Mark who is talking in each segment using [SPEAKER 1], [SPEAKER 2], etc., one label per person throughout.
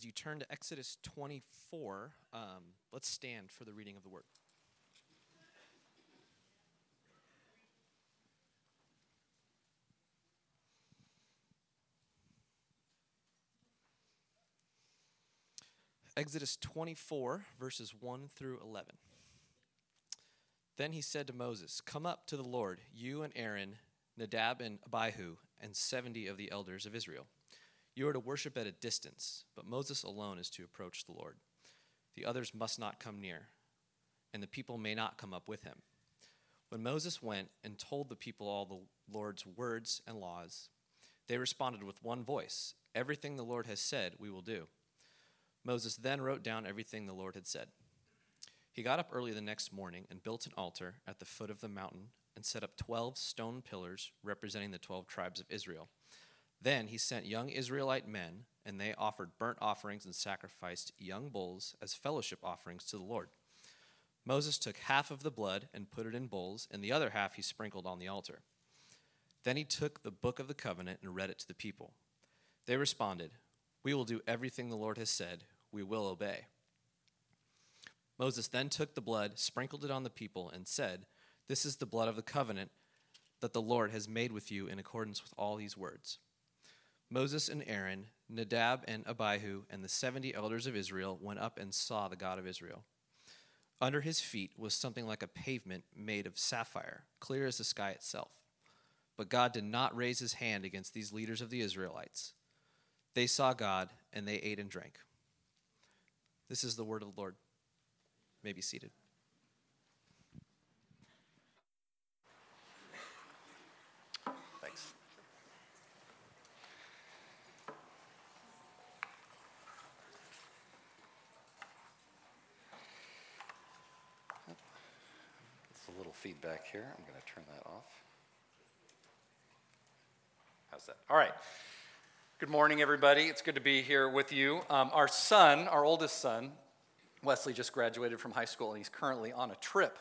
[SPEAKER 1] as you turn to Exodus 24, um, let's stand for the reading of the word. Exodus 24, verses 1 through 11. Then he said to Moses, Come up to the Lord, you and Aaron, Nadab and Abihu, and 70 of the elders of Israel. You are to worship at a distance, but Moses alone is to approach the Lord. The others must not come near, and the people may not come up with him. When Moses went and told the people all the Lord's words and laws, they responded with one voice Everything the Lord has said, we will do. Moses then wrote down everything the Lord had said. He got up early the next morning and built an altar at the foot of the mountain and set up 12 stone pillars representing the 12 tribes of Israel. Then he sent young Israelite men, and they offered burnt offerings and sacrificed young bulls as fellowship offerings to the Lord. Moses took half of the blood and put it in bowls, and the other half he sprinkled on the altar. Then he took the book of the covenant and read it to the people. They responded, We will do everything the Lord has said, we will obey. Moses then took the blood, sprinkled it on the people, and said, This is the blood of the covenant that the Lord has made with you in accordance with all these words. Moses and Aaron, Nadab and Abihu, and the seventy elders of Israel went up and saw the God of Israel. Under his feet was something like a pavement made of sapphire, clear as the sky itself. But God did not raise his hand against these leaders of the Israelites. They saw God, and they ate and drank. This is the word of the Lord may be seated.
[SPEAKER 2] Thanks. It's a little feedback here. I'm going to turn that off. How's that? All right. Good morning, everybody. It's good to be here with you. Um, our son, our oldest son, Wesley just graduated from high school and he's currently on a trip.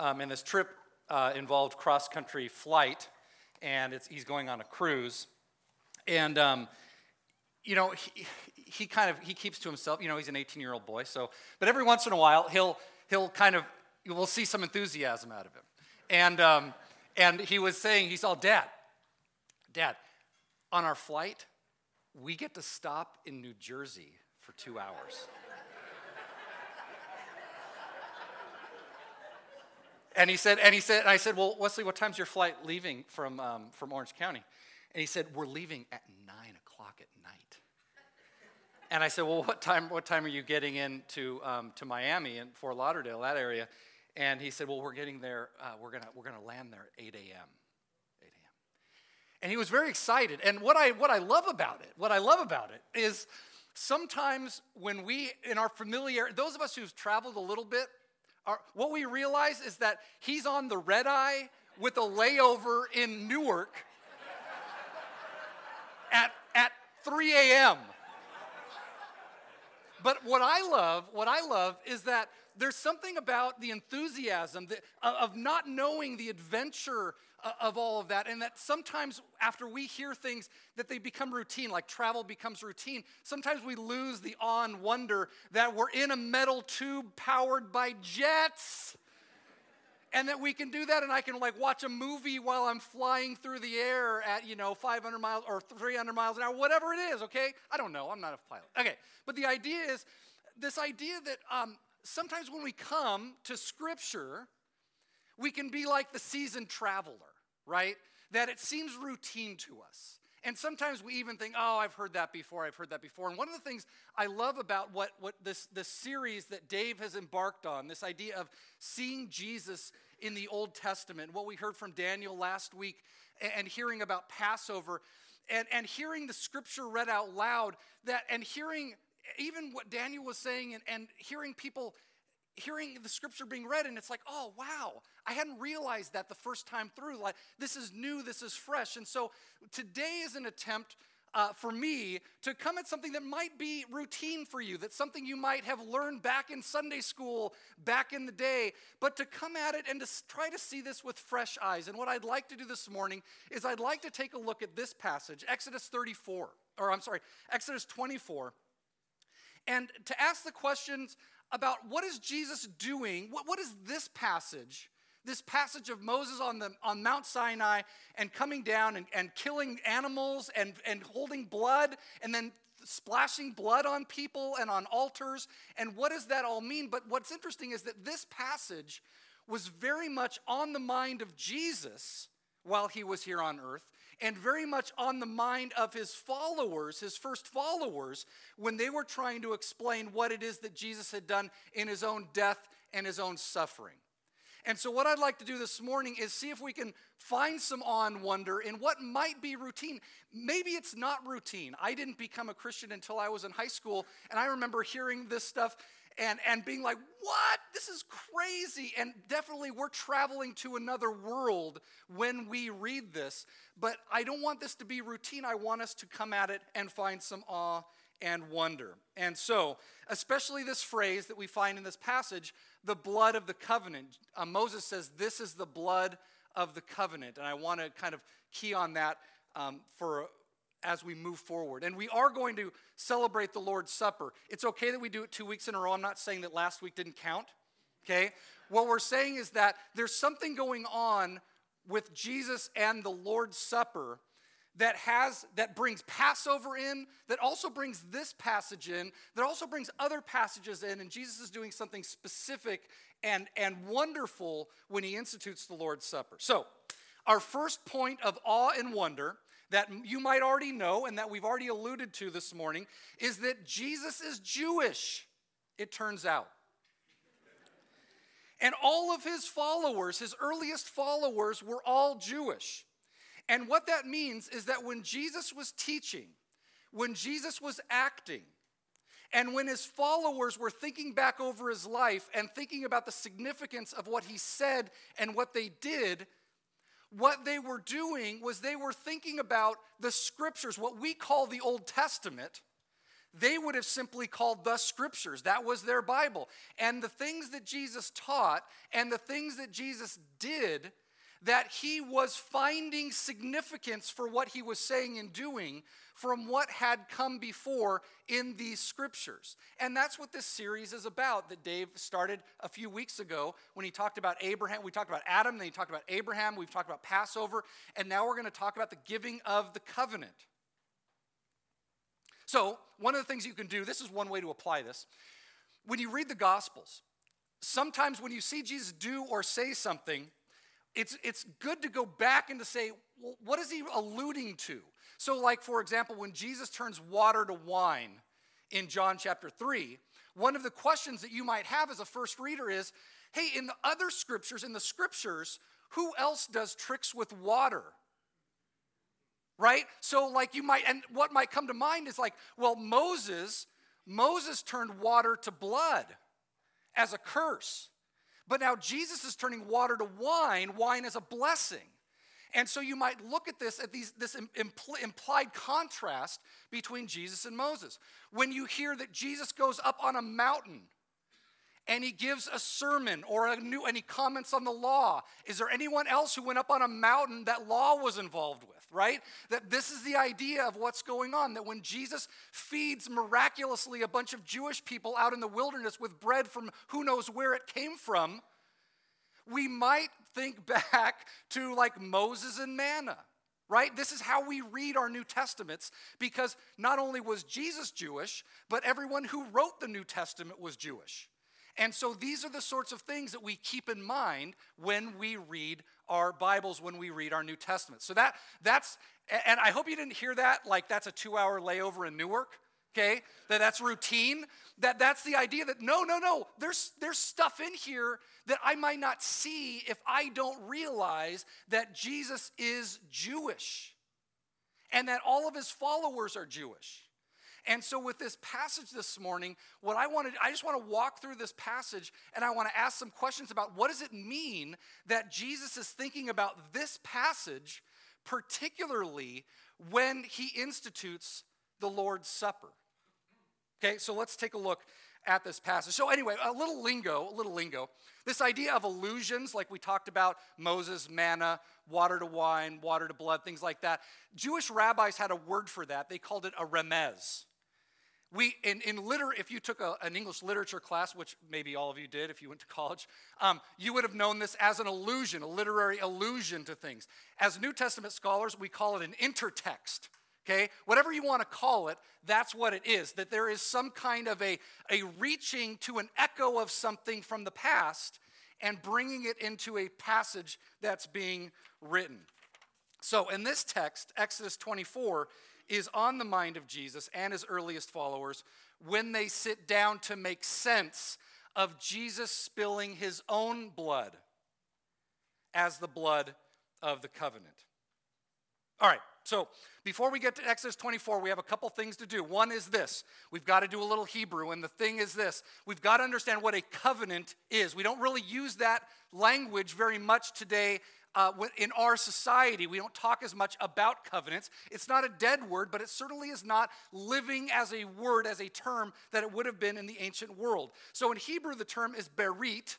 [SPEAKER 2] Um, and this trip uh, involved cross country flight, and he's going on a cruise. And, um, you know, he, he kind of he keeps to himself. You know, he's an 18 year old boy. So, but every once in a while, he'll he'll kind of we'll see some enthusiasm out of him. And um, and he was saying, he's all, Dad, Dad, on our flight, we get to stop in New Jersey for two hours. And he said, and he said, and I said, well, Wesley, what time's your flight leaving from, um, from Orange County? And he said, we're leaving at nine o'clock at night. And I said, well, what time, what time are you getting into um, to Miami and Fort Lauderdale, that area? And he said, well, we're getting there, uh, we're gonna, we're gonna land there at 8 a.m. 8 a.m. And he was very excited. And what I, what I love about it, what I love about it is sometimes when we, in our familiar, those of us who've traveled a little bit, our, what we realize is that he's on the red eye with a layover in Newark at, at 3 a.m. But what I love, what I love is that there's something about the enthusiasm that, of not knowing the adventure uh, of all of that. And that sometimes after we hear things that they become routine, like travel becomes routine, sometimes we lose the awe and wonder that we're in a metal tube powered by jets. And that we can do that, and I can like watch a movie while I'm flying through the air at you know 500 miles or 300 miles an hour, whatever it is. Okay, I don't know. I'm not a pilot. Okay, but the idea is this idea that um, sometimes when we come to Scripture, we can be like the seasoned traveler, right? That it seems routine to us. And sometimes we even think, oh, I've heard that before, I've heard that before. And one of the things I love about what, what this, this series that Dave has embarked on, this idea of seeing Jesus in the Old Testament, what we heard from Daniel last week, and hearing about Passover, and, and hearing the scripture read out loud, that and hearing even what Daniel was saying, and, and hearing people hearing the scripture being read and it's like oh wow. I hadn't realized that the first time through like this is new this is fresh. And so today is an attempt uh, for me to come at something that might be routine for you that's something you might have learned back in sunday school back in the day. But to come at it and to try to see this with fresh eyes. And what i'd like to do this morning is i'd like to take a look at this passage exodus 34 or i'm sorry exodus 24 and to ask the questions about what is Jesus doing? What, what is this passage? This passage of Moses on, the, on Mount Sinai and coming down and, and killing animals and, and holding blood and then splashing blood on people and on altars. And what does that all mean? But what's interesting is that this passage was very much on the mind of Jesus while he was here on earth and very much on the mind of his followers, his first followers, when they were trying to explain what it is that Jesus had done in his own death and his own suffering. And so, what I'd like to do this morning is see if we can find some awe and wonder in what might be routine. Maybe it's not routine. I didn't become a Christian until I was in high school, and I remember hearing this stuff and, and being like, what? This is crazy. And definitely, we're traveling to another world when we read this. But I don't want this to be routine. I want us to come at it and find some awe and wonder. And so, especially this phrase that we find in this passage, the blood of the covenant. Uh, Moses says, This is the blood of the covenant. And I want to kind of key on that um, for as we move forward. And we are going to celebrate the Lord's Supper. It's okay that we do it two weeks in a row. I'm not saying that last week didn't count, okay? What we're saying is that there's something going on with Jesus and the Lord's Supper that has that brings Passover in, that also brings this passage in, that also brings other passages in, and Jesus is doing something specific and, and wonderful when he institutes the Lord's Supper. So, our first point of awe and wonder that you might already know and that we've already alluded to this morning is that Jesus is Jewish, it turns out. And all of his followers, his earliest followers, were all Jewish. And what that means is that when Jesus was teaching, when Jesus was acting, and when his followers were thinking back over his life and thinking about the significance of what he said and what they did, what they were doing was they were thinking about the scriptures, what we call the Old Testament. They would have simply called the scriptures. That was their Bible. And the things that Jesus taught and the things that Jesus did, that he was finding significance for what he was saying and doing from what had come before in these scriptures. And that's what this series is about that Dave started a few weeks ago when he talked about Abraham. We talked about Adam, then he talked about Abraham, we've talked about Passover, and now we're going to talk about the giving of the covenant. So, one of the things you can do, this is one way to apply this. When you read the Gospels, sometimes when you see Jesus do or say something, it's, it's good to go back and to say, well, what is he alluding to? So, like, for example, when Jesus turns water to wine in John chapter 3, one of the questions that you might have as a first reader is hey, in the other scriptures, in the scriptures, who else does tricks with water? Right? So, like, you might, and what might come to mind is like, well, Moses, Moses turned water to blood as a curse. But now Jesus is turning water to wine, wine is a blessing. And so you might look at this at these, this impl- implied contrast between Jesus and Moses. When you hear that Jesus goes up on a mountain and he gives a sermon or a new comments on the law, is there anyone else who went up on a mountain that law was involved with? Right? That this is the idea of what's going on. That when Jesus feeds miraculously a bunch of Jewish people out in the wilderness with bread from who knows where it came from, we might think back to like Moses and manna, right? This is how we read our New Testaments because not only was Jesus Jewish, but everyone who wrote the New Testament was Jewish. And so these are the sorts of things that we keep in mind when we read our Bibles, when we read our New Testament. So that that's and I hope you didn't hear that like that's a 2-hour layover in Newark okay? That that's routine. That that's the idea that no no no there's there's stuff in here that i might not see if i don't realize that jesus is jewish and that all of his followers are jewish and so with this passage this morning what i wanted i just want to walk through this passage and i want to ask some questions about what does it mean that jesus is thinking about this passage particularly when he institutes the lord's supper Okay, so let's take a look at this passage. So, anyway, a little lingo, a little lingo. This idea of allusions, like we talked about Moses, manna, water to wine, water to blood, things like that. Jewish rabbis had a word for that. They called it a remez. We, in, in liter, if you took a, an English literature class, which maybe all of you did if you went to college, um, you would have known this as an allusion, a literary allusion to things. As New Testament scholars, we call it an intertext. Okay? Whatever you want to call it, that's what it is. That there is some kind of a, a reaching to an echo of something from the past and bringing it into a passage that's being written. So, in this text, Exodus 24 is on the mind of Jesus and his earliest followers when they sit down to make sense of Jesus spilling his own blood as the blood of the covenant. All right, so before we get to Exodus 24, we have a couple things to do. One is this we've got to do a little Hebrew, and the thing is this we've got to understand what a covenant is. We don't really use that language very much today uh, in our society, we don't talk as much about covenants. It's not a dead word, but it certainly is not living as a word, as a term that it would have been in the ancient world. So in Hebrew, the term is berit,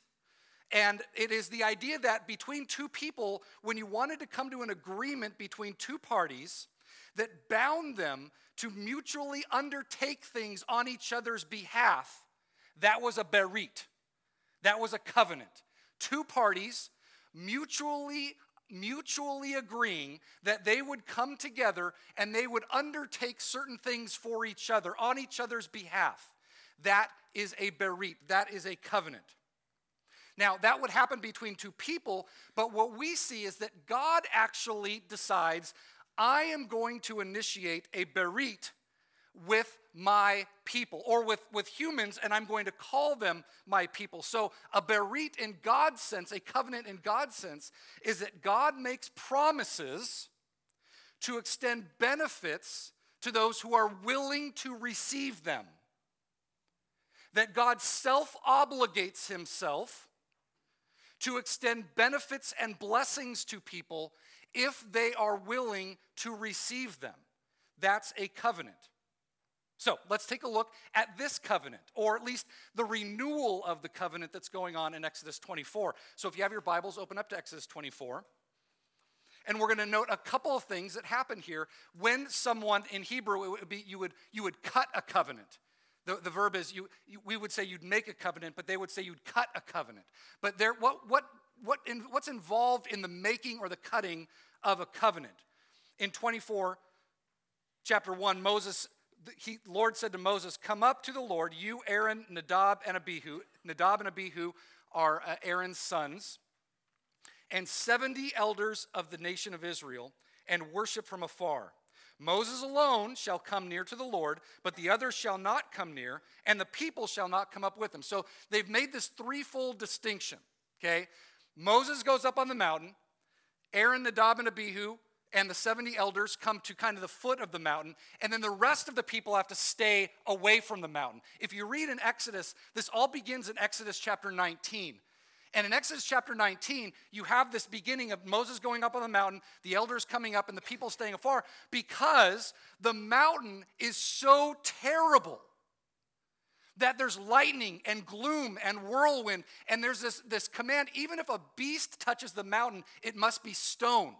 [SPEAKER 2] and it is the idea that between two people, when you wanted to come to an agreement between two parties that bound them to mutually undertake things on each other's behalf, that was a berit. That was a covenant. Two parties mutually mutually agreeing that they would come together and they would undertake certain things for each other on each other's behalf. That is a berit, that is a covenant. Now, that would happen between two people, but what we see is that God actually decides, I am going to initiate a berit with my people, or with, with humans, and I'm going to call them my people. So, a berit in God's sense, a covenant in God's sense, is that God makes promises to extend benefits to those who are willing to receive them. That God self obligates himself to extend benefits and blessings to people if they are willing to receive them. That's a covenant. So let's take a look at this covenant, or at least the renewal of the covenant that's going on in Exodus 24. So if you have your Bibles, open up to Exodus 24. And we're going to note a couple of things that happen here. When someone in Hebrew, would be you would, you would cut a covenant. The, the verb is you, you, we would say you'd make a covenant, but they would say you'd cut a covenant. But there, what, what, what in, what's involved in the making or the cutting of a covenant? In 24, chapter 1, Moses he, Lord said to Moses, Come up to the Lord, you, Aaron, Nadab, and Abihu. Nadab and Abihu are uh, Aaron's sons, and 70 elders of the nation of Israel, and worship from afar. Moses alone shall come near to the Lord, but the others shall not come near, and the people shall not come up with him. So they've made this threefold distinction, okay? Moses goes up on the mountain, Aaron, Nadab, and Abihu and the 70 elders come to kind of the foot of the mountain, and then the rest of the people have to stay away from the mountain. If you read in Exodus, this all begins in Exodus chapter 19. And in Exodus chapter 19, you have this beginning of Moses going up on the mountain, the elders coming up, and the people staying afar because the mountain is so terrible that there's lightning and gloom and whirlwind. And there's this, this command even if a beast touches the mountain, it must be stoned.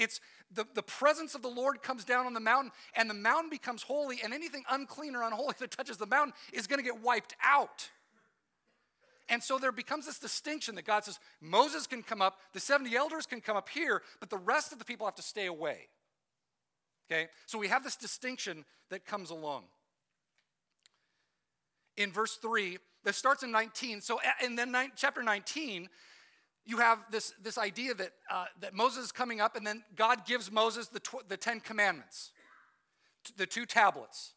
[SPEAKER 2] It's the, the presence of the Lord comes down on the mountain, and the mountain becomes holy, and anything unclean or unholy that touches the mountain is going to get wiped out. And so there becomes this distinction that God says Moses can come up, the 70 elders can come up here, but the rest of the people have to stay away. Okay? So we have this distinction that comes along. In verse 3, this starts in 19. So in then chapter 19, you have this, this idea that, uh, that Moses is coming up, and then God gives Moses the, tw- the Ten Commandments, the two tablets.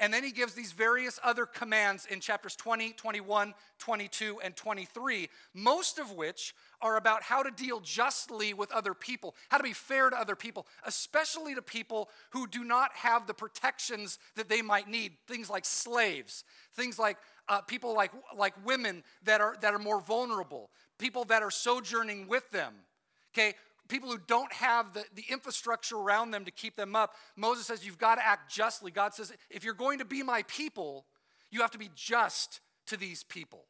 [SPEAKER 2] And then he gives these various other commands in chapters 20, 21, 22, and 23, most of which are about how to deal justly with other people, how to be fair to other people, especially to people who do not have the protections that they might need, things like slaves, things like uh, people like, like women that are, that are more vulnerable, people that are sojourning with them, okay? People who don't have the, the infrastructure around them to keep them up. Moses says, You've got to act justly. God says, If you're going to be my people, you have to be just to these people.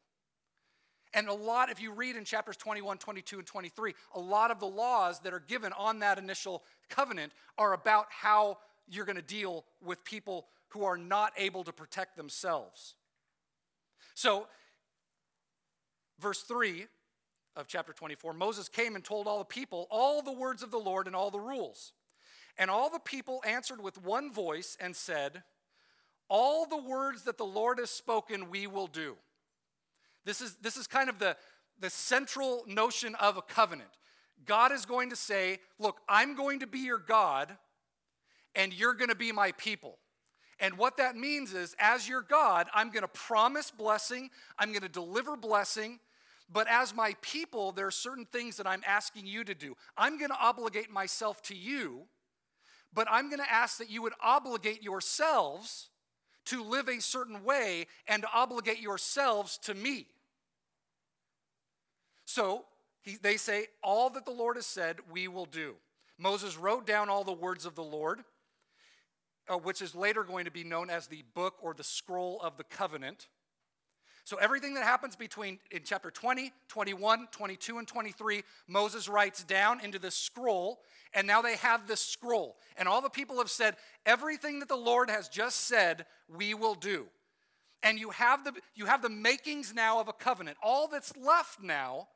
[SPEAKER 2] And a lot, if you read in chapters 21, 22, and 23, a lot of the laws that are given on that initial covenant are about how you're going to deal with people who are not able to protect themselves. So, verse 3 of chapter 24 Moses came and told all the people all the words of the Lord and all the rules. And all the people answered with one voice and said, All the words that the Lord has spoken, we will do. This is, this is kind of the, the central notion of a covenant. God is going to say, Look, I'm going to be your God, and you're going to be my people. And what that means is, as your God, I'm going to promise blessing, I'm going to deliver blessing, but as my people, there are certain things that I'm asking you to do. I'm going to obligate myself to you, but I'm going to ask that you would obligate yourselves to live a certain way and obligate yourselves to me. So he, they say, All that the Lord has said, we will do. Moses wrote down all the words of the Lord, uh, which is later going to be known as the book or the scroll of the covenant. So everything that happens between in chapter 20, 21, 22, and 23, Moses writes down into this scroll, and now they have this scroll. And all the people have said, everything that the Lord has just said, we will do. And you have the you have the makings now of a covenant. All that's left now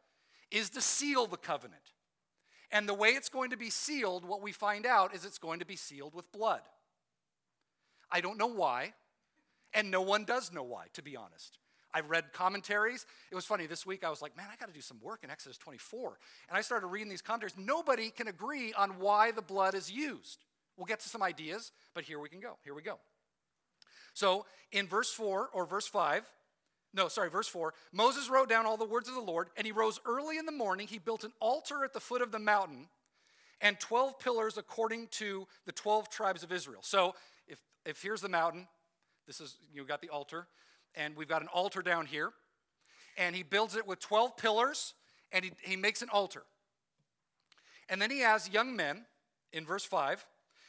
[SPEAKER 2] is to seal the covenant. And the way it's going to be sealed, what we find out is it's going to be sealed with blood. I don't know why, and no one does know why, to be honest. I've read commentaries. It was funny, this week I was like, man, I got to do some work in Exodus 24. And I started reading these commentaries. Nobody can agree on why the blood is used. We'll get to some ideas, but here we can go. Here we go. So in verse 4 or verse 5, no, sorry, verse 4, Moses wrote down all the words of the Lord, and he rose early in the morning. He built an altar at the foot of the mountain and 12 pillars according to the 12 tribes of Israel. So if, if here's the mountain, this is, you got the altar and we've got an altar down here. And he builds it with 12 pillars, and he, he makes an altar. And then he has young men, in verse 5,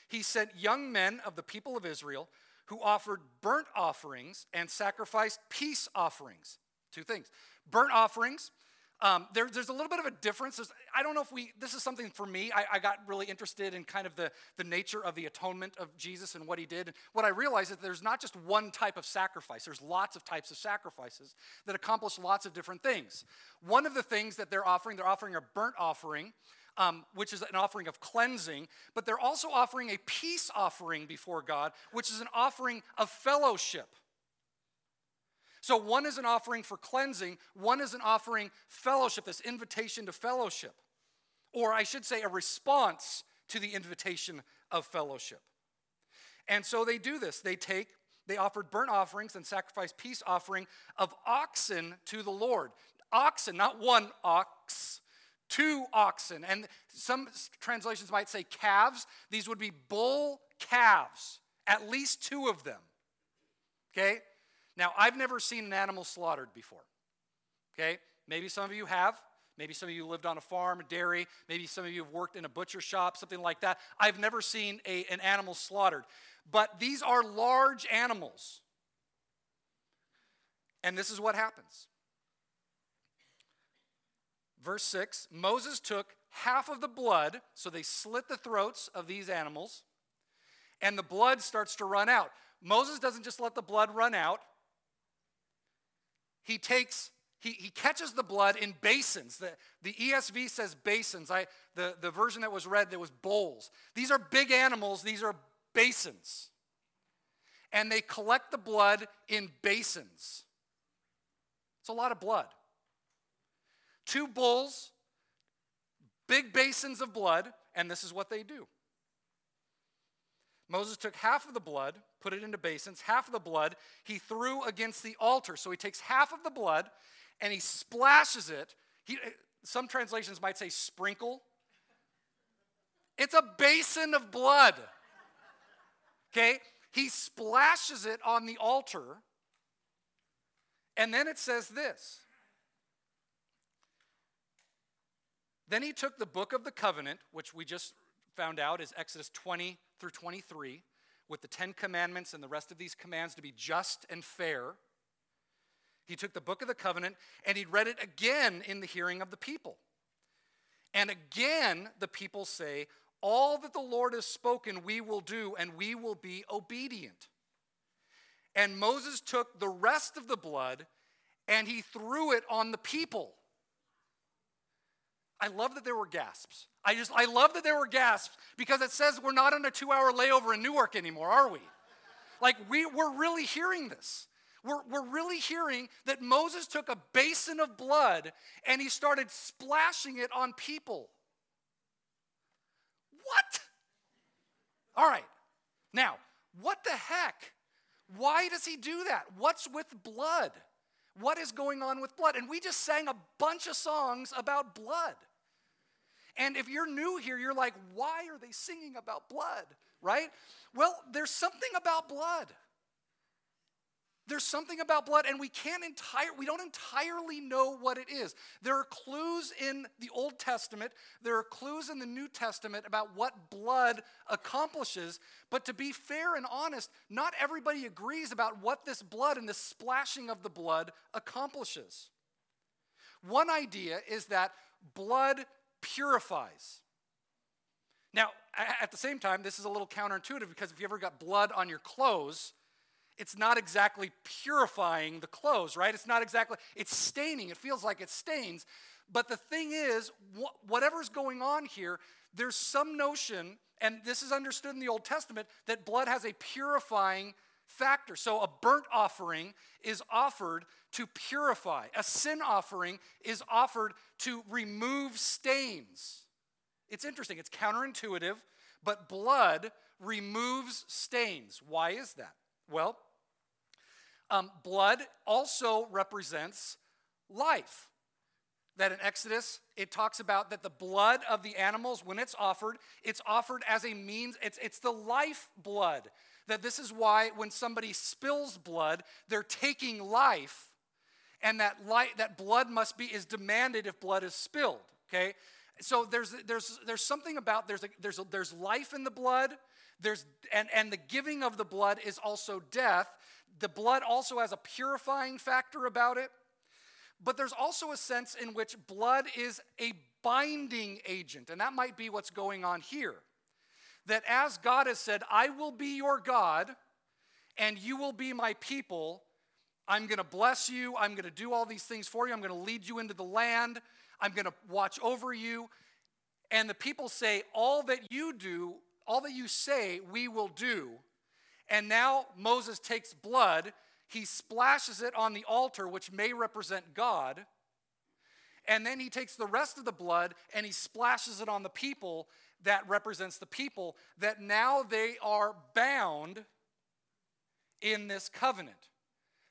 [SPEAKER 2] he sent young men of the people of Israel who offered burnt offerings and sacrificed peace offerings. Two things. Burnt offerings um, there, there's a little bit of a difference. There's, I don't know if we, this is something for me. I, I, got really interested in kind of the, the nature of the atonement of Jesus and what he did. And what I realized is that there's not just one type of sacrifice, there's lots of types of sacrifices that accomplish lots of different things. One of the things that they're offering, they're offering a burnt offering. Um, which is an offering of cleansing, but they're also offering a peace offering before God, which is an offering of fellowship. So one is an offering for cleansing, one is an offering fellowship, this invitation to fellowship. Or I should say, a response to the invitation of fellowship. And so they do this. They take, they offered burnt offerings and sacrificed peace offering of oxen to the Lord. Oxen, not one ox, two oxen. And some translations might say calves. These would be bull calves, at least two of them. Okay? Now, I've never seen an animal slaughtered before. Okay? Maybe some of you have. Maybe some of you lived on a farm, a dairy. Maybe some of you have worked in a butcher shop, something like that. I've never seen a, an animal slaughtered. But these are large animals. And this is what happens. Verse 6 Moses took half of the blood, so they slit the throats of these animals, and the blood starts to run out. Moses doesn't just let the blood run out, he takes he, he catches the blood in basins. The, the ESV says basins. I, the, the version that was read, there was bowls. These are big animals, these are basins. And they collect the blood in basins. It's a lot of blood. Two bulls, big basins of blood, and this is what they do. Moses took half of the blood, put it into basins, half of the blood he threw against the altar. So he takes half of the blood and he splashes it. He, some translations might say sprinkle. It's a basin of blood. Okay? He splashes it on the altar. And then it says this. Then he took the book of the covenant, which we just found out is Exodus 20 through 23, with the Ten Commandments and the rest of these commands to be just and fair. He took the book of the covenant and he read it again in the hearing of the people. And again, the people say, All that the Lord has spoken, we will do, and we will be obedient. And Moses took the rest of the blood and he threw it on the people. I love that there were gasps. I just, I love that there were gasps because it says we're not on a two hour layover in Newark anymore, are we? Like, we, we're really hearing this. We're, we're really hearing that Moses took a basin of blood and he started splashing it on people. What? All right. Now, what the heck? Why does he do that? What's with blood? What is going on with blood? And we just sang a bunch of songs about blood. And if you're new here, you're like, why are they singing about blood? Right? Well, there's something about blood. There's something about blood, and we can't entire we don't entirely know what it is. There are clues in the Old Testament, there are clues in the New Testament about what blood accomplishes, but to be fair and honest, not everybody agrees about what this blood and the splashing of the blood accomplishes. One idea is that blood purifies. Now, at the same time, this is a little counterintuitive because if you ever got blood on your clothes, it's not exactly purifying the clothes, right? It's not exactly, it's staining. It feels like it stains. But the thing is, whatever's going on here, there's some notion, and this is understood in the Old Testament, that blood has a purifying factor. So a burnt offering is offered to purify, a sin offering is offered to remove stains. It's interesting, it's counterintuitive, but blood removes stains. Why is that? Well, um, blood also represents life. That in Exodus, it talks about that the blood of the animals, when it's offered, it's offered as a means, it's, it's the life blood. That this is why when somebody spills blood, they're taking life, and that, light, that blood must be, is demanded if blood is spilled, okay? So there's, there's, there's something about, there's, a, there's, a, there's life in the blood, there's, and, and the giving of the blood is also death, the blood also has a purifying factor about it. But there's also a sense in which blood is a binding agent, and that might be what's going on here. That as God has said, I will be your God, and you will be my people, I'm going to bless you, I'm going to do all these things for you, I'm going to lead you into the land, I'm going to watch over you. And the people say, All that you do, all that you say, we will do. And now Moses takes blood, he splashes it on the altar, which may represent God. And then he takes the rest of the blood and he splashes it on the people that represents the people, that now they are bound in this covenant.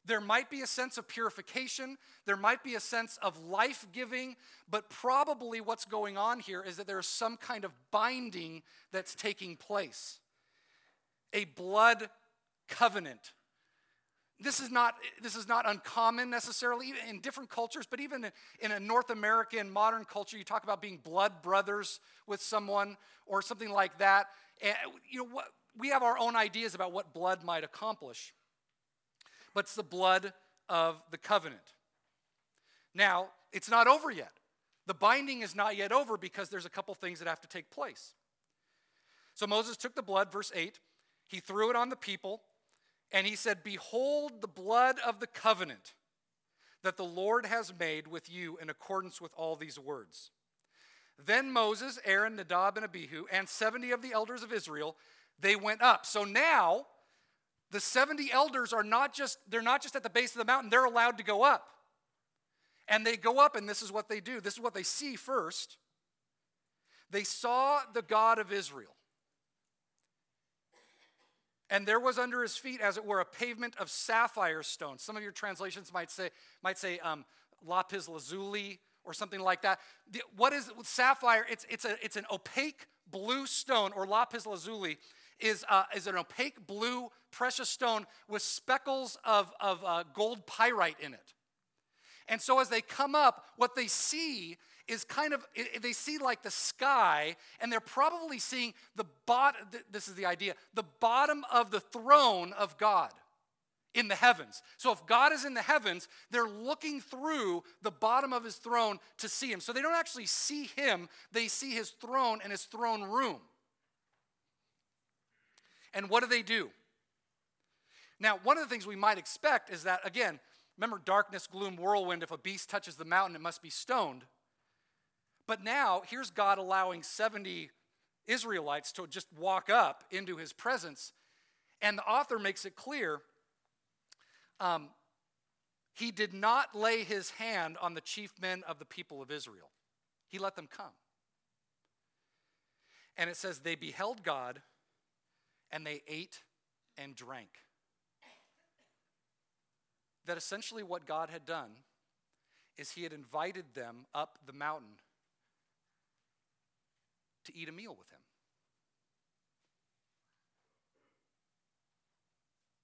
[SPEAKER 2] There might be a sense of purification, there might be a sense of life giving, but probably what's going on here is that there's some kind of binding that's taking place a blood covenant. This is not, this is not uncommon necessarily in different cultures, but even in a North American modern culture, you talk about being blood brothers with someone or something like that. And, you know, what, we have our own ideas about what blood might accomplish, but it's the blood of the covenant. Now, it's not over yet. The binding is not yet over because there's a couple things that have to take place. So Moses took the blood, verse 8, he threw it on the people, and he said, Behold the blood of the covenant that the Lord has made with you in accordance with all these words. Then Moses, Aaron, Nadab, and Abihu, and 70 of the elders of Israel, they went up. So now the 70 elders are not just, they're not just at the base of the mountain, they're allowed to go up. And they go up, and this is what they do. This is what they see first. They saw the God of Israel. And there was under his feet, as it were, a pavement of sapphire stone. Some of your translations might say, might say um, lapis lazuli or something like that. The, what is sapphire? It's, it's, a, it's an opaque blue stone, or lapis lazuli is, uh, is an opaque blue precious stone with speckles of, of uh, gold pyrite in it. And so as they come up, what they see is kind of, they see like the sky, and they're probably seeing the bottom, this is the idea, the bottom of the throne of God in the heavens. So if God is in the heavens, they're looking through the bottom of his throne to see him. So they don't actually see him, they see his throne and his throne room. And what do they do? Now, one of the things we might expect is that, again, remember darkness, gloom, whirlwind, if a beast touches the mountain, it must be stoned. But now, here's God allowing 70 Israelites to just walk up into his presence. And the author makes it clear um, he did not lay his hand on the chief men of the people of Israel, he let them come. And it says, they beheld God and they ate and drank. That essentially what God had done is he had invited them up the mountain to eat a meal with him.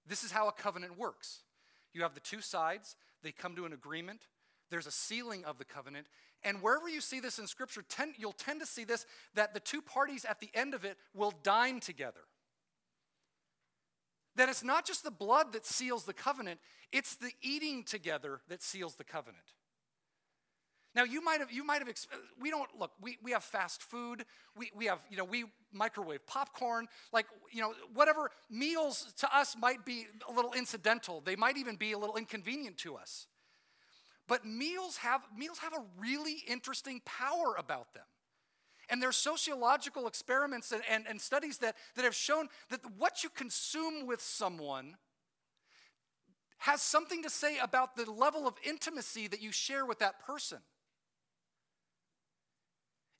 [SPEAKER 2] This is how a covenant works. You have the two sides, they come to an agreement. There's a sealing of the covenant. And wherever you see this in Scripture, tend, you'll tend to see this that the two parties at the end of it will dine together. That it's not just the blood that seals the covenant, it's the eating together that seals the covenant. Now you might have you might have we don't look we, we have fast food. We, we have you know we microwave popcorn. Like you know whatever meals to us might be a little incidental. They might even be a little inconvenient to us. But meals have meals have a really interesting power about them. And there's sociological experiments and, and, and studies that, that have shown that what you consume with someone has something to say about the level of intimacy that you share with that person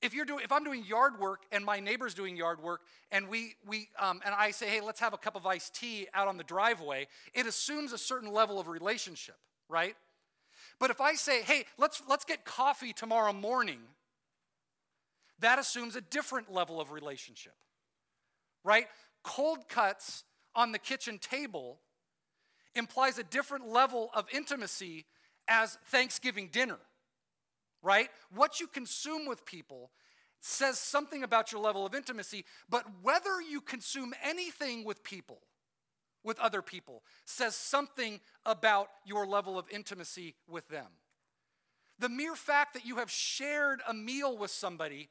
[SPEAKER 2] if you're doing if i'm doing yard work and my neighbor's doing yard work and we we um, and i say hey let's have a cup of iced tea out on the driveway it assumes a certain level of relationship right? But if i say hey let's let's get coffee tomorrow morning that assumes a different level of relationship right? Cold cuts on the kitchen table implies a different level of intimacy as thanksgiving dinner right? What you consume with people says something about your level of intimacy, but whether you consume anything with people, with other people, says something about your level of intimacy with them. The mere fact that you have shared a meal with somebody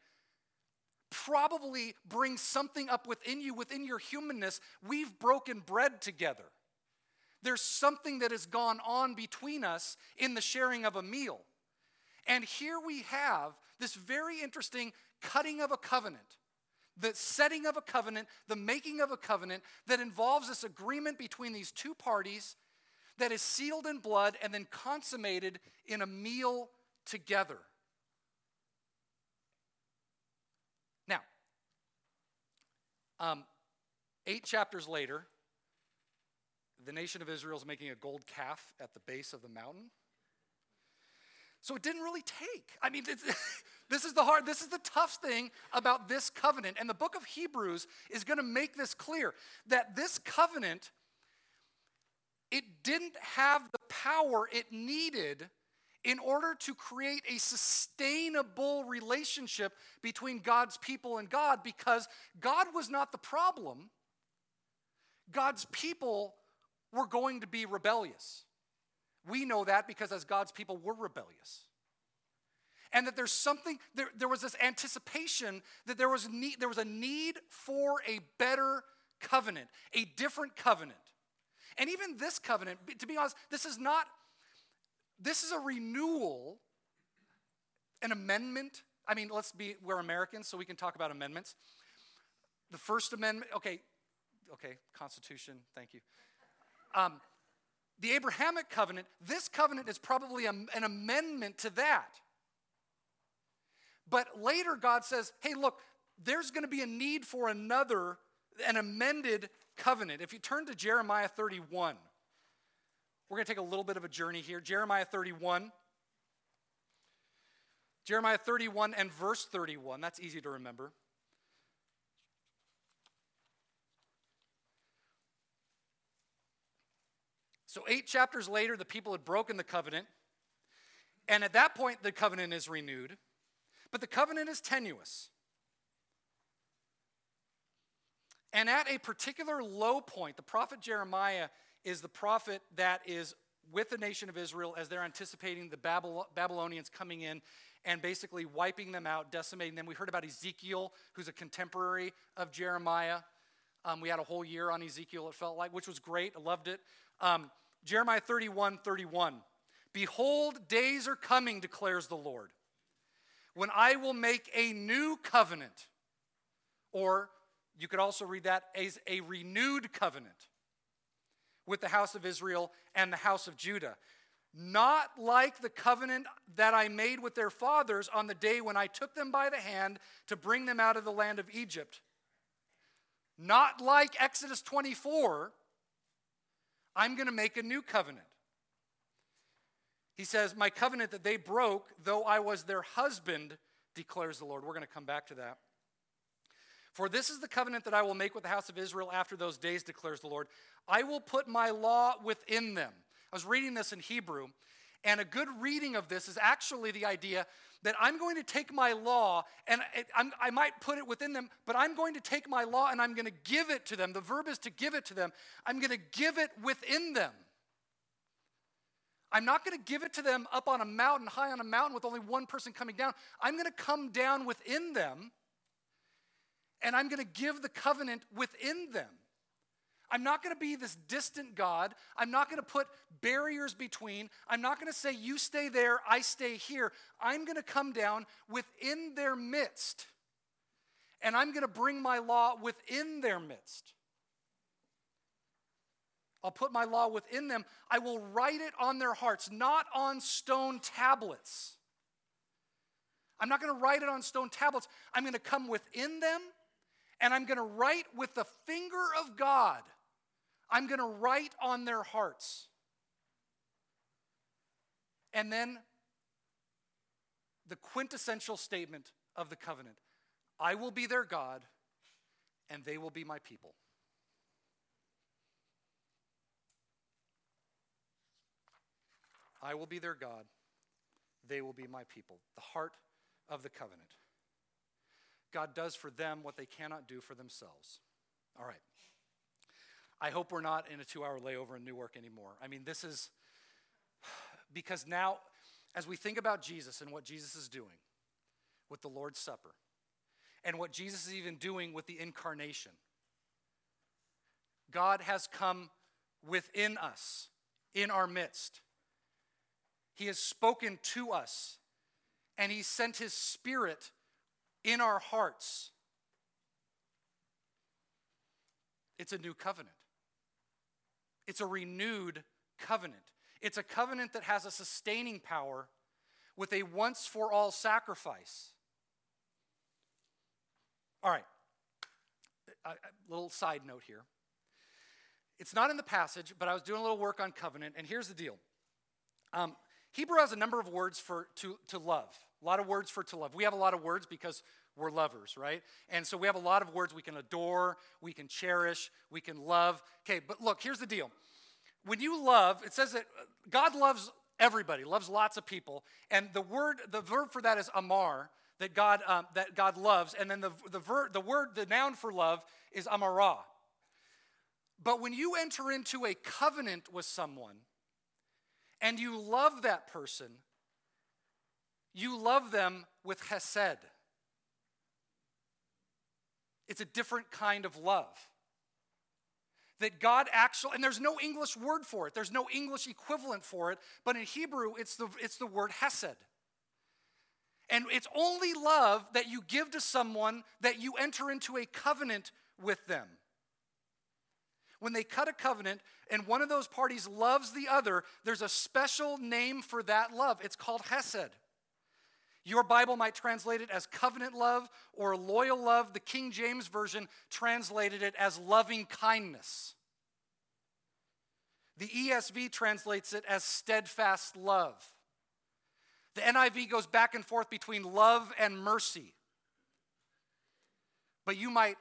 [SPEAKER 2] probably brings something up within you, within your humanness. We've broken bread together. There's something that has gone on between us in the sharing of a meal. And here we have this very interesting cutting of a covenant, the setting of a covenant, the making of a covenant that involves this agreement between these two parties that is sealed in blood and then consummated in a meal together. Now, um, eight chapters later, the nation of Israel is making a gold calf at the base of the mountain. So it didn't really take. I mean, this is the hard, this is the tough thing about this covenant. And the book of Hebrews is going to make this clear that this covenant, it didn't have the power it needed in order to create a sustainable relationship between God's people and God because God was not the problem. God's people were going to be rebellious. We know that because as God's people, we're rebellious. And that there's something, there, there was this anticipation that there was, need, there was a need for a better covenant, a different covenant. And even this covenant, to be honest, this is not, this is a renewal, an amendment. I mean, let's be, we're Americans, so we can talk about amendments. The First Amendment, okay, okay, Constitution, thank you. Um, the Abrahamic covenant, this covenant is probably an amendment to that. But later, God says, hey, look, there's going to be a need for another, an amended covenant. If you turn to Jeremiah 31, we're going to take a little bit of a journey here. Jeremiah 31. Jeremiah 31 and verse 31, that's easy to remember. So, eight chapters later, the people had broken the covenant. And at that point, the covenant is renewed. But the covenant is tenuous. And at a particular low point, the prophet Jeremiah is the prophet that is with the nation of Israel as they're anticipating the Babylonians coming in and basically wiping them out, decimating them. We heard about Ezekiel, who's a contemporary of Jeremiah. Um, we had a whole year on Ezekiel, it felt like, which was great. I loved it. Um, Jeremiah 31 31. Behold, days are coming, declares the Lord, when I will make a new covenant. Or you could also read that as a renewed covenant with the house of Israel and the house of Judah. Not like the covenant that I made with their fathers on the day when I took them by the hand to bring them out of the land of Egypt. Not like Exodus 24, I'm going to make a new covenant. He says, My covenant that they broke, though I was their husband, declares the Lord. We're going to come back to that. For this is the covenant that I will make with the house of Israel after those days, declares the Lord. I will put my law within them. I was reading this in Hebrew, and a good reading of this is actually the idea that I'm going to take my law and i might put it within them, but I'm going to take my law and I'm going to give it to them. The verb is to give it to them. I'm going to give it within them. I'm not going to give it to them up on a mountain, high on a mountain with only one person coming down. I'm going to come down within them and I'm going to give the covenant within them. I'm not going to be this distant God. I'm not going to put barriers between. I'm not going to say, you stay there, I stay here. I'm going to come down within their midst. And I'm going to bring my law within their midst. I'll put my law within them. I will write it on their hearts, not on stone tablets. I'm not going to write it on stone tablets. I'm going to come within them and I'm going to write with the finger of God, I'm going to write on their hearts. And then the quintessential statement of the covenant I will be their God, and they will be my people. I will be their God, they will be my people. The heart of the covenant. God does for them what they cannot do for themselves. All right. I hope we're not in a two hour layover in Newark anymore. I mean, this is because now, as we think about Jesus and what Jesus is doing with the Lord's Supper, and what Jesus is even doing with the incarnation, God has come within us, in our midst. He has spoken to us, and He sent His Spirit in our hearts. It's a new covenant. It's a renewed covenant. It's a covenant that has a sustaining power with a once for all sacrifice. All right, a, little side note here. It's not in the passage, but I was doing a little work on covenant, and here's the deal. Um, Hebrew has a number of words for to, to love. A lot of words for to love. We have a lot of words because we're lovers, right? And so we have a lot of words we can adore, we can cherish, we can love. Okay, but look, here's the deal. When you love, it says that God loves everybody, loves lots of people, and the word, the verb for that is amar, that God um, that God loves, and then the the verb, the word, the noun for love is amara. But when you enter into a covenant with someone, and you love that person, you love them with hesed. It's a different kind of love. That God actually, and there's no English word for it, there's no English equivalent for it, but in Hebrew, it's the, it's the word hesed. And it's only love that you give to someone that you enter into a covenant with them. When they cut a covenant and one of those parties loves the other, there's a special name for that love. It's called hesed. Your Bible might translate it as covenant love or loyal love. The King James Version translated it as loving kindness. The ESV translates it as steadfast love. The NIV goes back and forth between love and mercy. But you might,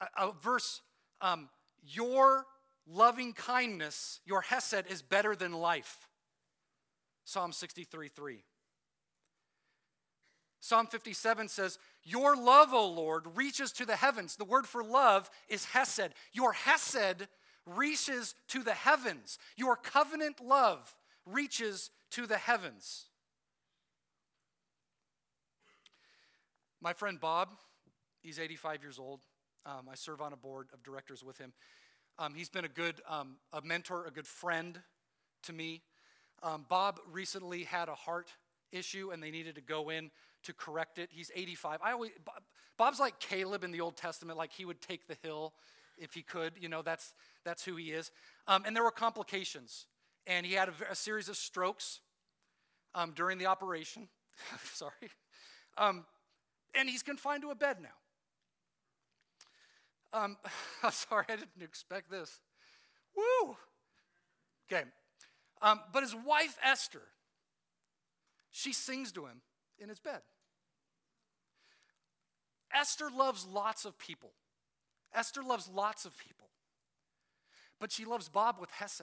[SPEAKER 2] a, a verse, um, your loving kindness, your Hesed, is better than life. Psalm 63 3. Psalm 57 says, Your love, O Lord, reaches to the heavens. The word for love is hesed. Your hesed reaches to the heavens. Your covenant love reaches to the heavens. My friend Bob, he's 85 years old. Um, I serve on a board of directors with him. Um, he's been a good um, a mentor, a good friend to me. Um, Bob recently had a heart issue, and they needed to go in to correct it. He's 85. I always Bob's like Caleb in the Old Testament, like he would take the hill if he could. You know, that's that's who he is. Um, and there were complications, and he had a, a series of strokes um, during the operation. Sorry, um, and he's confined to a bed now. Um, sorry, I didn't expect this. Woo! Okay. Um, but his wife, Esther, she sings to him in his bed. Esther loves lots of people. Esther loves lots of people. But she loves Bob with Hesed.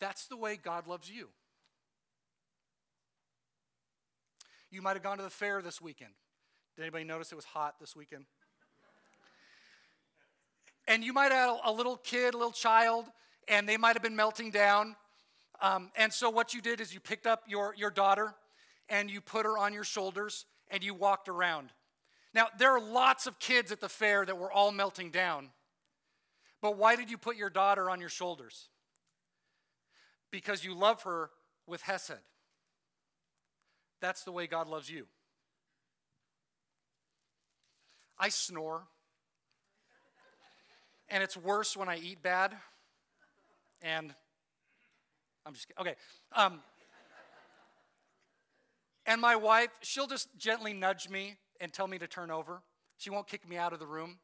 [SPEAKER 2] That's the way God loves you. You might have gone to the fair this weekend. Did anybody notice it was hot this weekend? And you might have a little kid, a little child, and they might have been melting down. Um, and so what you did is you picked up your, your daughter and you put her on your shoulders and you walked around. Now, there are lots of kids at the fair that were all melting down. But why did you put your daughter on your shoulders? Because you love her with Hesed. That's the way God loves you. I snore. And it's worse when I eat bad. And I'm just okay. Um, and my wife, she'll just gently nudge me and tell me to turn over. She won't kick me out of the room.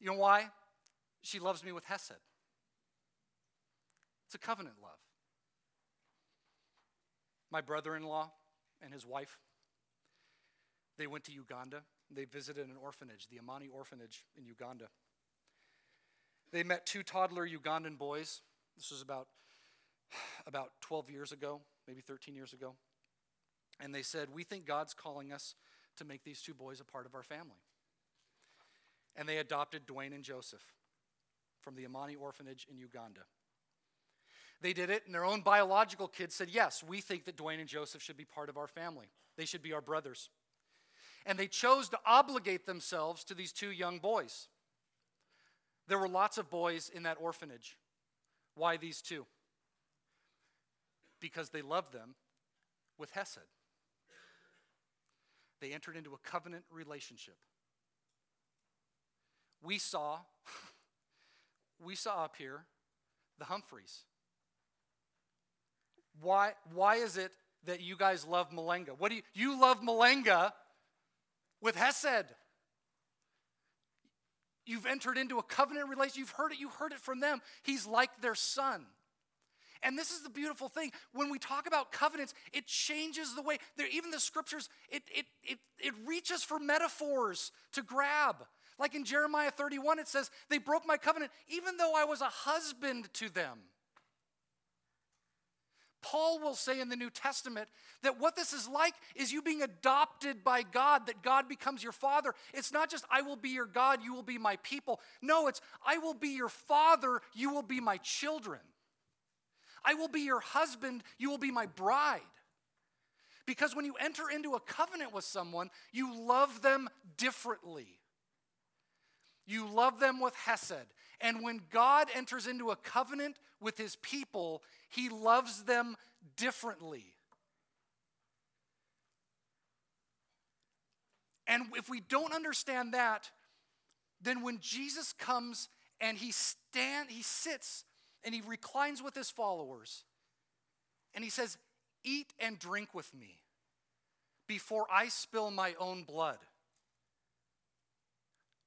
[SPEAKER 2] You know why? She loves me with Hesed. It's a covenant love. My brother in law and his wife, they went to Uganda. They visited an orphanage, the Amani Orphanage in Uganda. They met two toddler Ugandan boys. This was about, about 12 years ago, maybe 13 years ago. And they said, We think God's calling us to make these two boys a part of our family. And they adopted Dwayne and Joseph from the Amani orphanage in Uganda. They did it, and their own biological kids said, Yes, we think that Dwayne and Joseph should be part of our family. They should be our brothers. And they chose to obligate themselves to these two young boys. There were lots of boys in that orphanage. Why these two? Because they loved them with Hesed. They entered into a covenant relationship. We saw, we saw up here the Humphreys. Why, why is it that you guys love Malenga? What do you, you love Malenga with Hesed? You've entered into a covenant relationship. You've heard it, you heard it from them. He's like their son. And this is the beautiful thing. When we talk about covenants, it changes the way, there, even the scriptures, it, it, it, it reaches for metaphors to grab. Like in Jeremiah 31, it says, They broke my covenant even though I was a husband to them. Paul will say in the New Testament that what this is like is you being adopted by God, that God becomes your father. It's not just, I will be your God, you will be my people. No, it's, I will be your father, you will be my children. I will be your husband, you will be my bride. Because when you enter into a covenant with someone, you love them differently. You love them with Hesed. And when God enters into a covenant with his people, he loves them differently. And if we don't understand that, then when Jesus comes and he stand he sits and he reclines with his followers and he says, Eat and drink with me before I spill my own blood.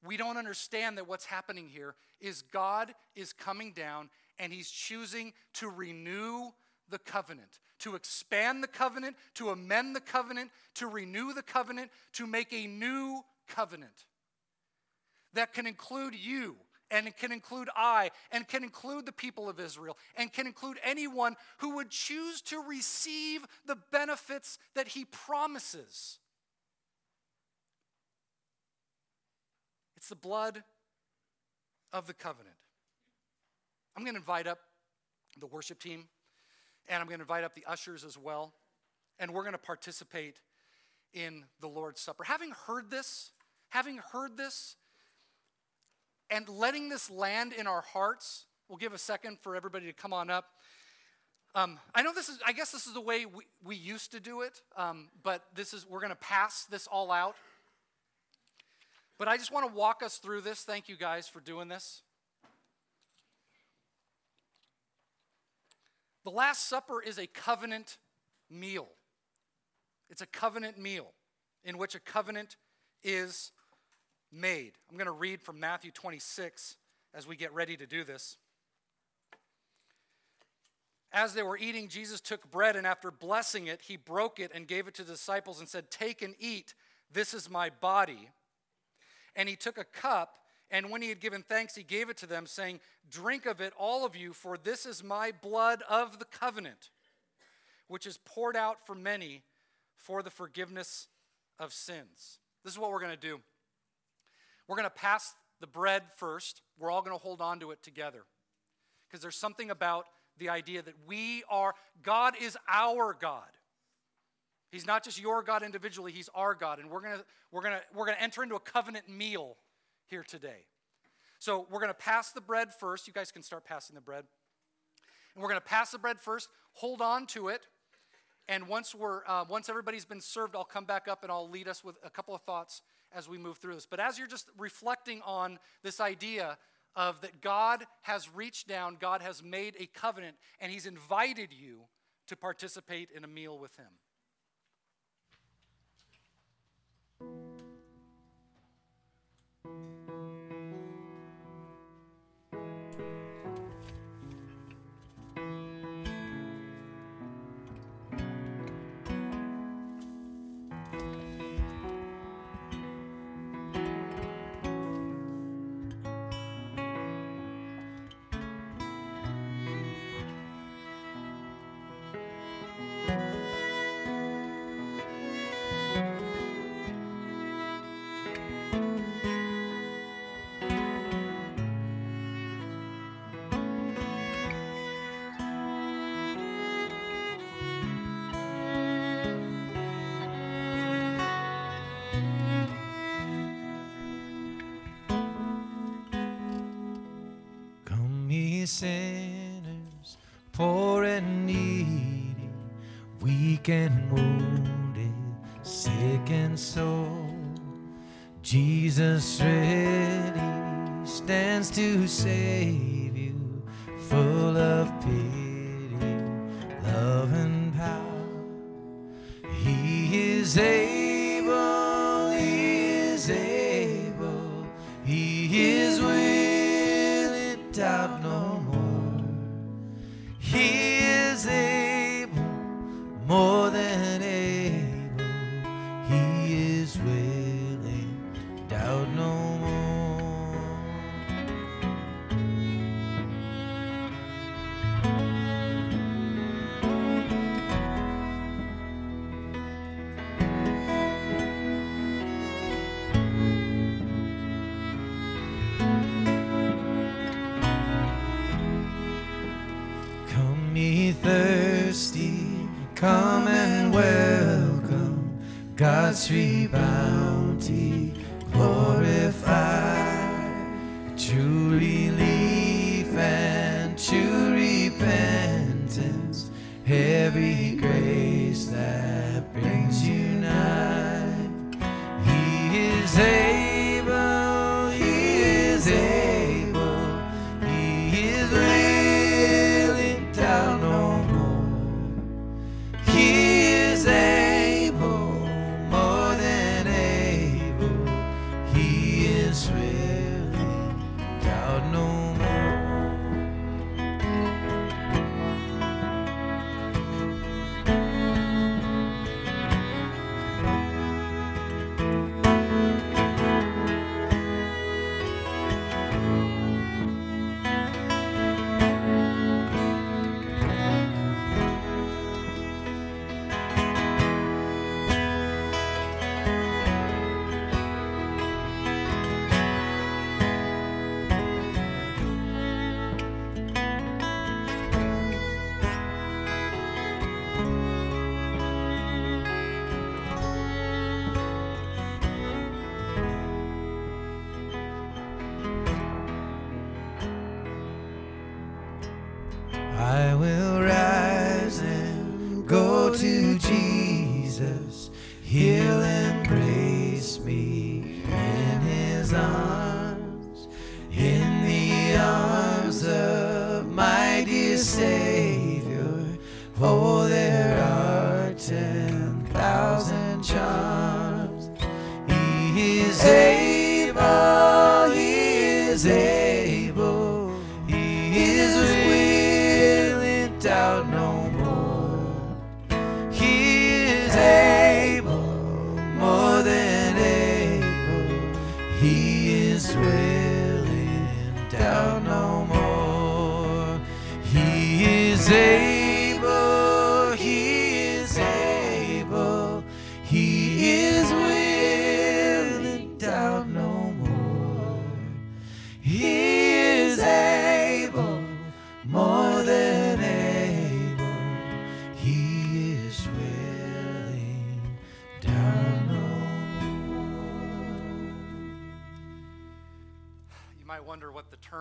[SPEAKER 2] We don't understand that what's happening here is God is coming down and he's choosing to renew the covenant, to expand the covenant, to amend the covenant, to renew the covenant, to make a new covenant that can include you and it can include I, and can include the people of Israel, and can include anyone who would choose to receive the benefits that he promises. It's the blood of the covenant. I'm going to invite up the worship team, and I'm going to invite up the ushers as well, and we're going to participate in the Lord's Supper. Having heard this, having heard this and letting this land in our hearts, we'll give a second for everybody to come on up. Um, I know this is, I guess this is the way we, we used to do it, um, but this is, we're going to pass this all out. But I just want to walk us through this. Thank you guys for doing this. The Last Supper is a covenant meal. It's a covenant meal in which a covenant is made. I'm going to read from Matthew 26 as we get ready to do this. As they were eating, Jesus took bread and after blessing it, he broke it and gave it to the disciples and said, Take and eat. This is my body. And he took a cup, and when he had given thanks, he gave it to them, saying, Drink of it, all of you, for this is my blood of the covenant, which is poured out for many for the forgiveness of sins. This is what we're going to do. We're going to pass the bread first. We're all going to hold on to it together. Because there's something about the idea that we are, God is our God. He's not just your God individually, He's our God. And we're going to we're gonna, we're gonna enter into a covenant meal here today. So we're going to pass the bread first. You guys can start passing the bread. And we're going to pass the bread first, hold on to it. And once, we're, uh, once everybody's been served, I'll come back up and I'll lead us with a couple of thoughts as we move through this. But as you're just reflecting on this idea of that God has reached down, God has made a covenant, and He's invited you to participate in a meal with Him.
[SPEAKER 3] Sinners, poor and needy, weak and wounded, sick and sore. Jesus ready stands to save every grace that brings you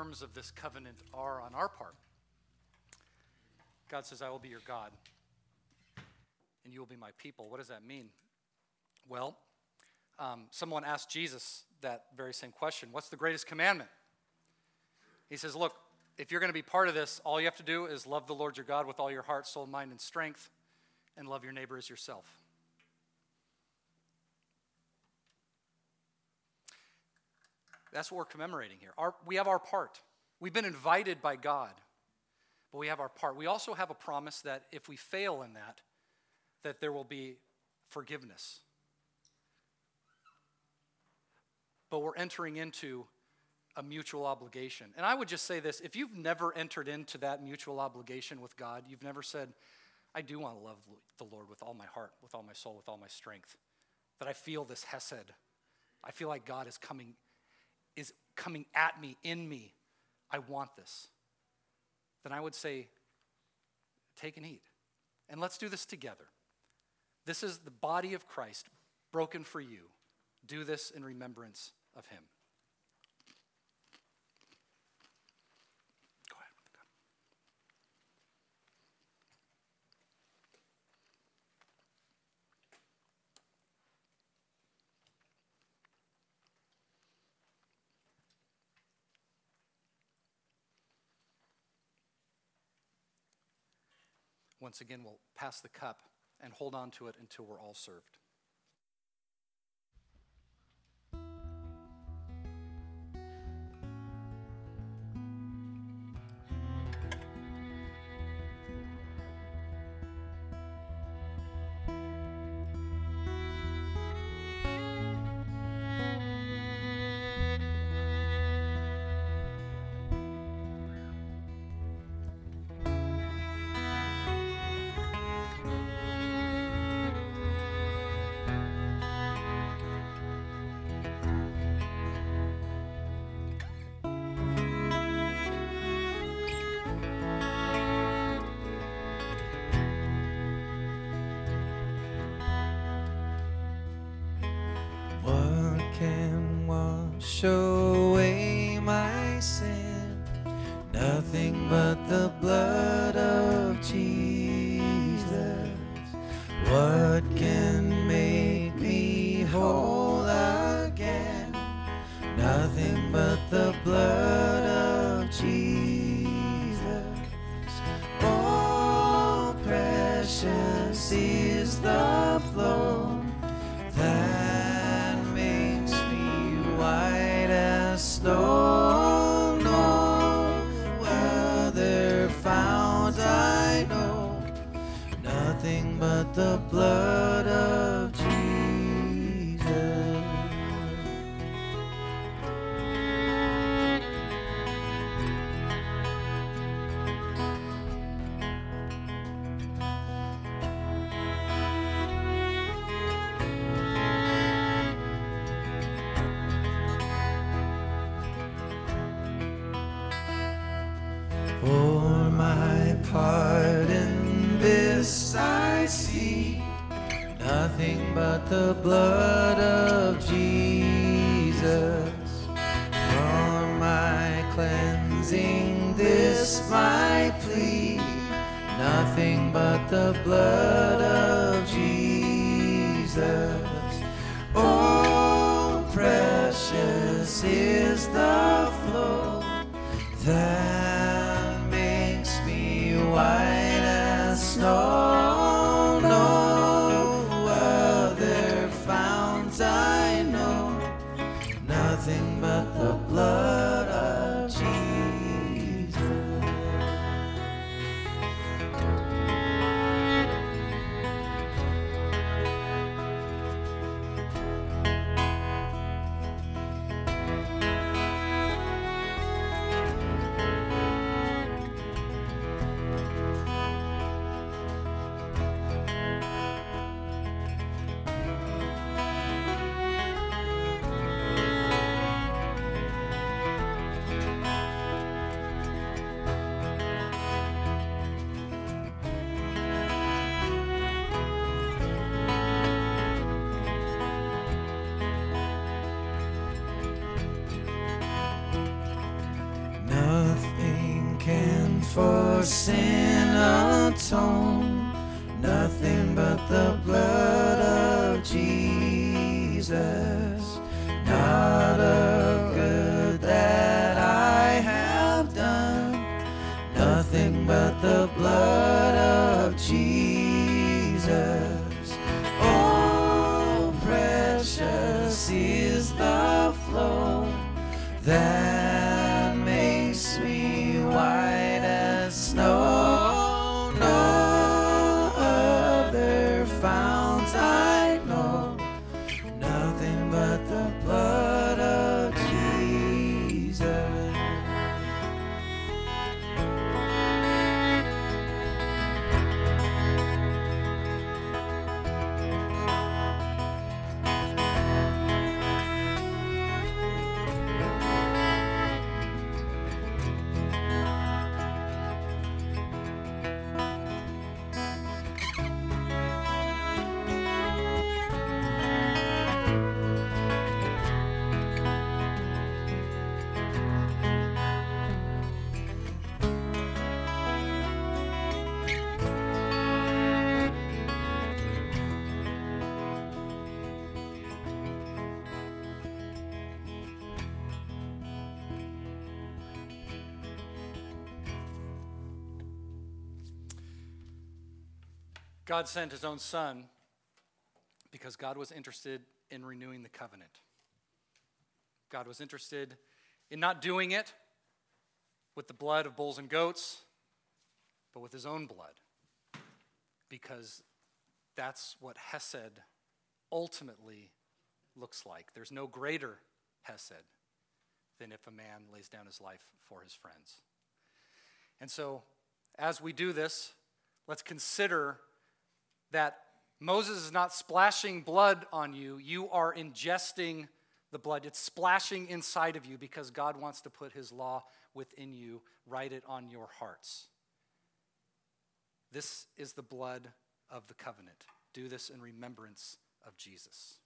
[SPEAKER 2] terms of this covenant are on our part. God says, I will be your God, and you will be my people. What does that mean? Well, um, someone asked Jesus that very same question What's the greatest commandment? He says, Look, if you're going to be part of this, all you have to do is love the Lord your God with all your heart, soul, mind, and strength, and love your neighbor as yourself. That's what we're commemorating here. Our, we have our part. We've been invited by God, but we have our part. We also have a promise that if we fail in that, that there will be forgiveness. But we're entering into a mutual obligation. And I would just say this if you've never entered into that mutual obligation with God, you've never said, I do want to love the Lord with all my heart, with all my soul, with all my strength, that I feel this Hesed. I feel like God is coming is coming at me, in me. I want this. Then I would say, take and eat. And let's do this together. This is the body of Christ broken for you. Do this in remembrance of him. Once again, we'll pass the cup and hold on to it until we're all served.
[SPEAKER 3] The blood sin atone,
[SPEAKER 2] God sent his own son because God was interested in renewing the covenant. God was interested in not doing it with the blood of bulls and goats, but with his own blood. Because that's what Hesed ultimately looks like. There's no greater Hesed than if a man lays down his life for his friends. And so, as we do this, let's consider that Moses is not splashing blood on you, you are ingesting the blood. It's splashing inside of you because God wants to put his law within you, write it on your hearts. This is the blood of the covenant. Do this in remembrance of Jesus.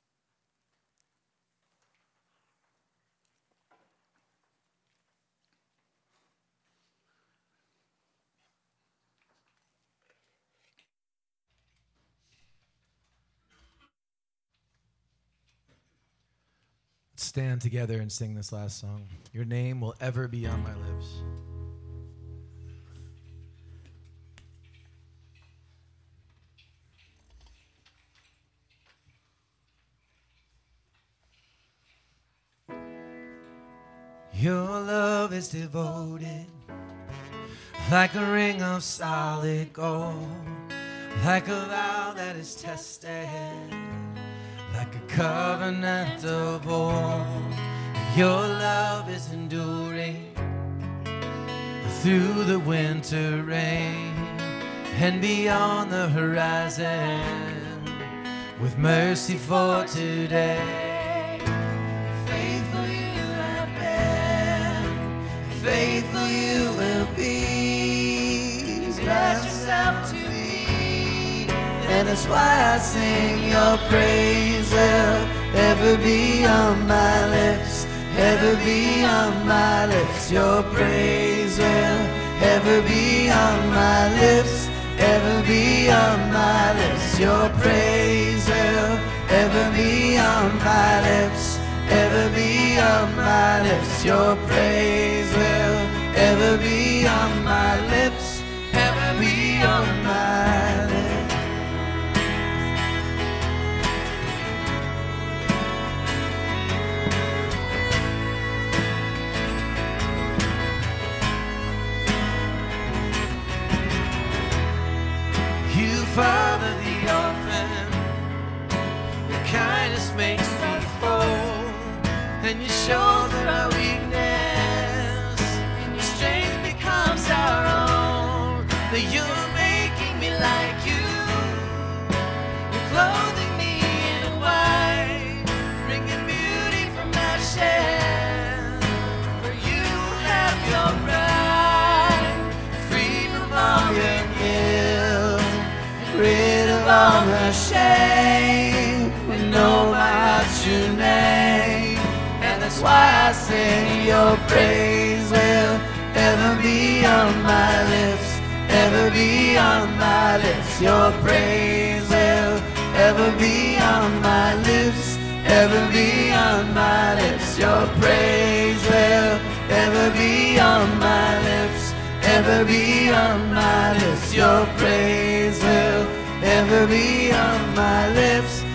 [SPEAKER 3] Stand together and sing this last song. Your name will ever be on my lips. Your love is devoted like a ring of solid gold, like a vow that is tested like a covenant of old. Your love is enduring through the winter rain and beyond the horizon with mercy for today. And it's why I sing your praise ever be on my lips, ever be on my lips. Your praise will ever be on my lips, ever be on my lips. Your praise will ever be on my lips, ever be on my lips. Your praise will ever be on my lips, father the orphan, your kindness makes me whole, and you shoulder our weakness, and your strength becomes our own. That you're shame. We know my your name, and that's why I sing your praise will ever be on my lips, ever be on my lips. Your praise will ever be on my lips, ever be on my lips. Your praise will ever be on my lips, ever be on my lips. Your praise will ever be my lips,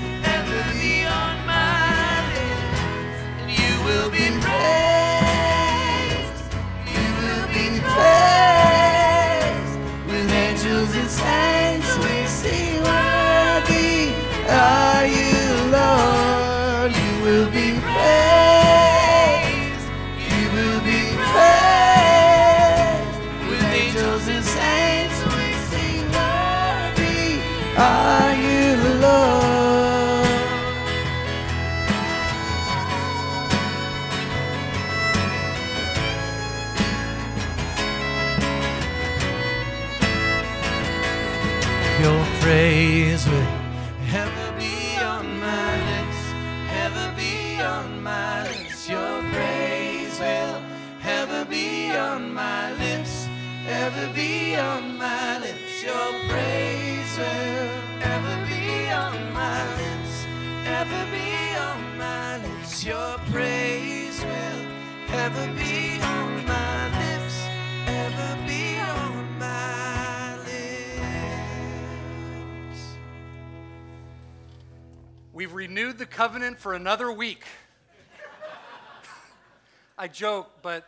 [SPEAKER 2] the covenant for another week. I joke, but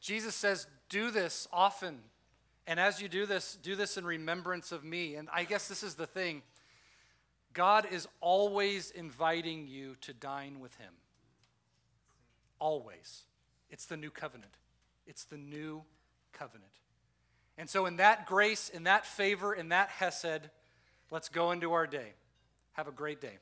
[SPEAKER 2] Jesus says, do this often. And as you do this, do this in remembrance of me. And I guess this is the thing God is always inviting you to dine with him. Always. It's the new covenant. It's the new covenant. And so, in that grace, in that favor, in that hesed, let's go into our day. Have a great day.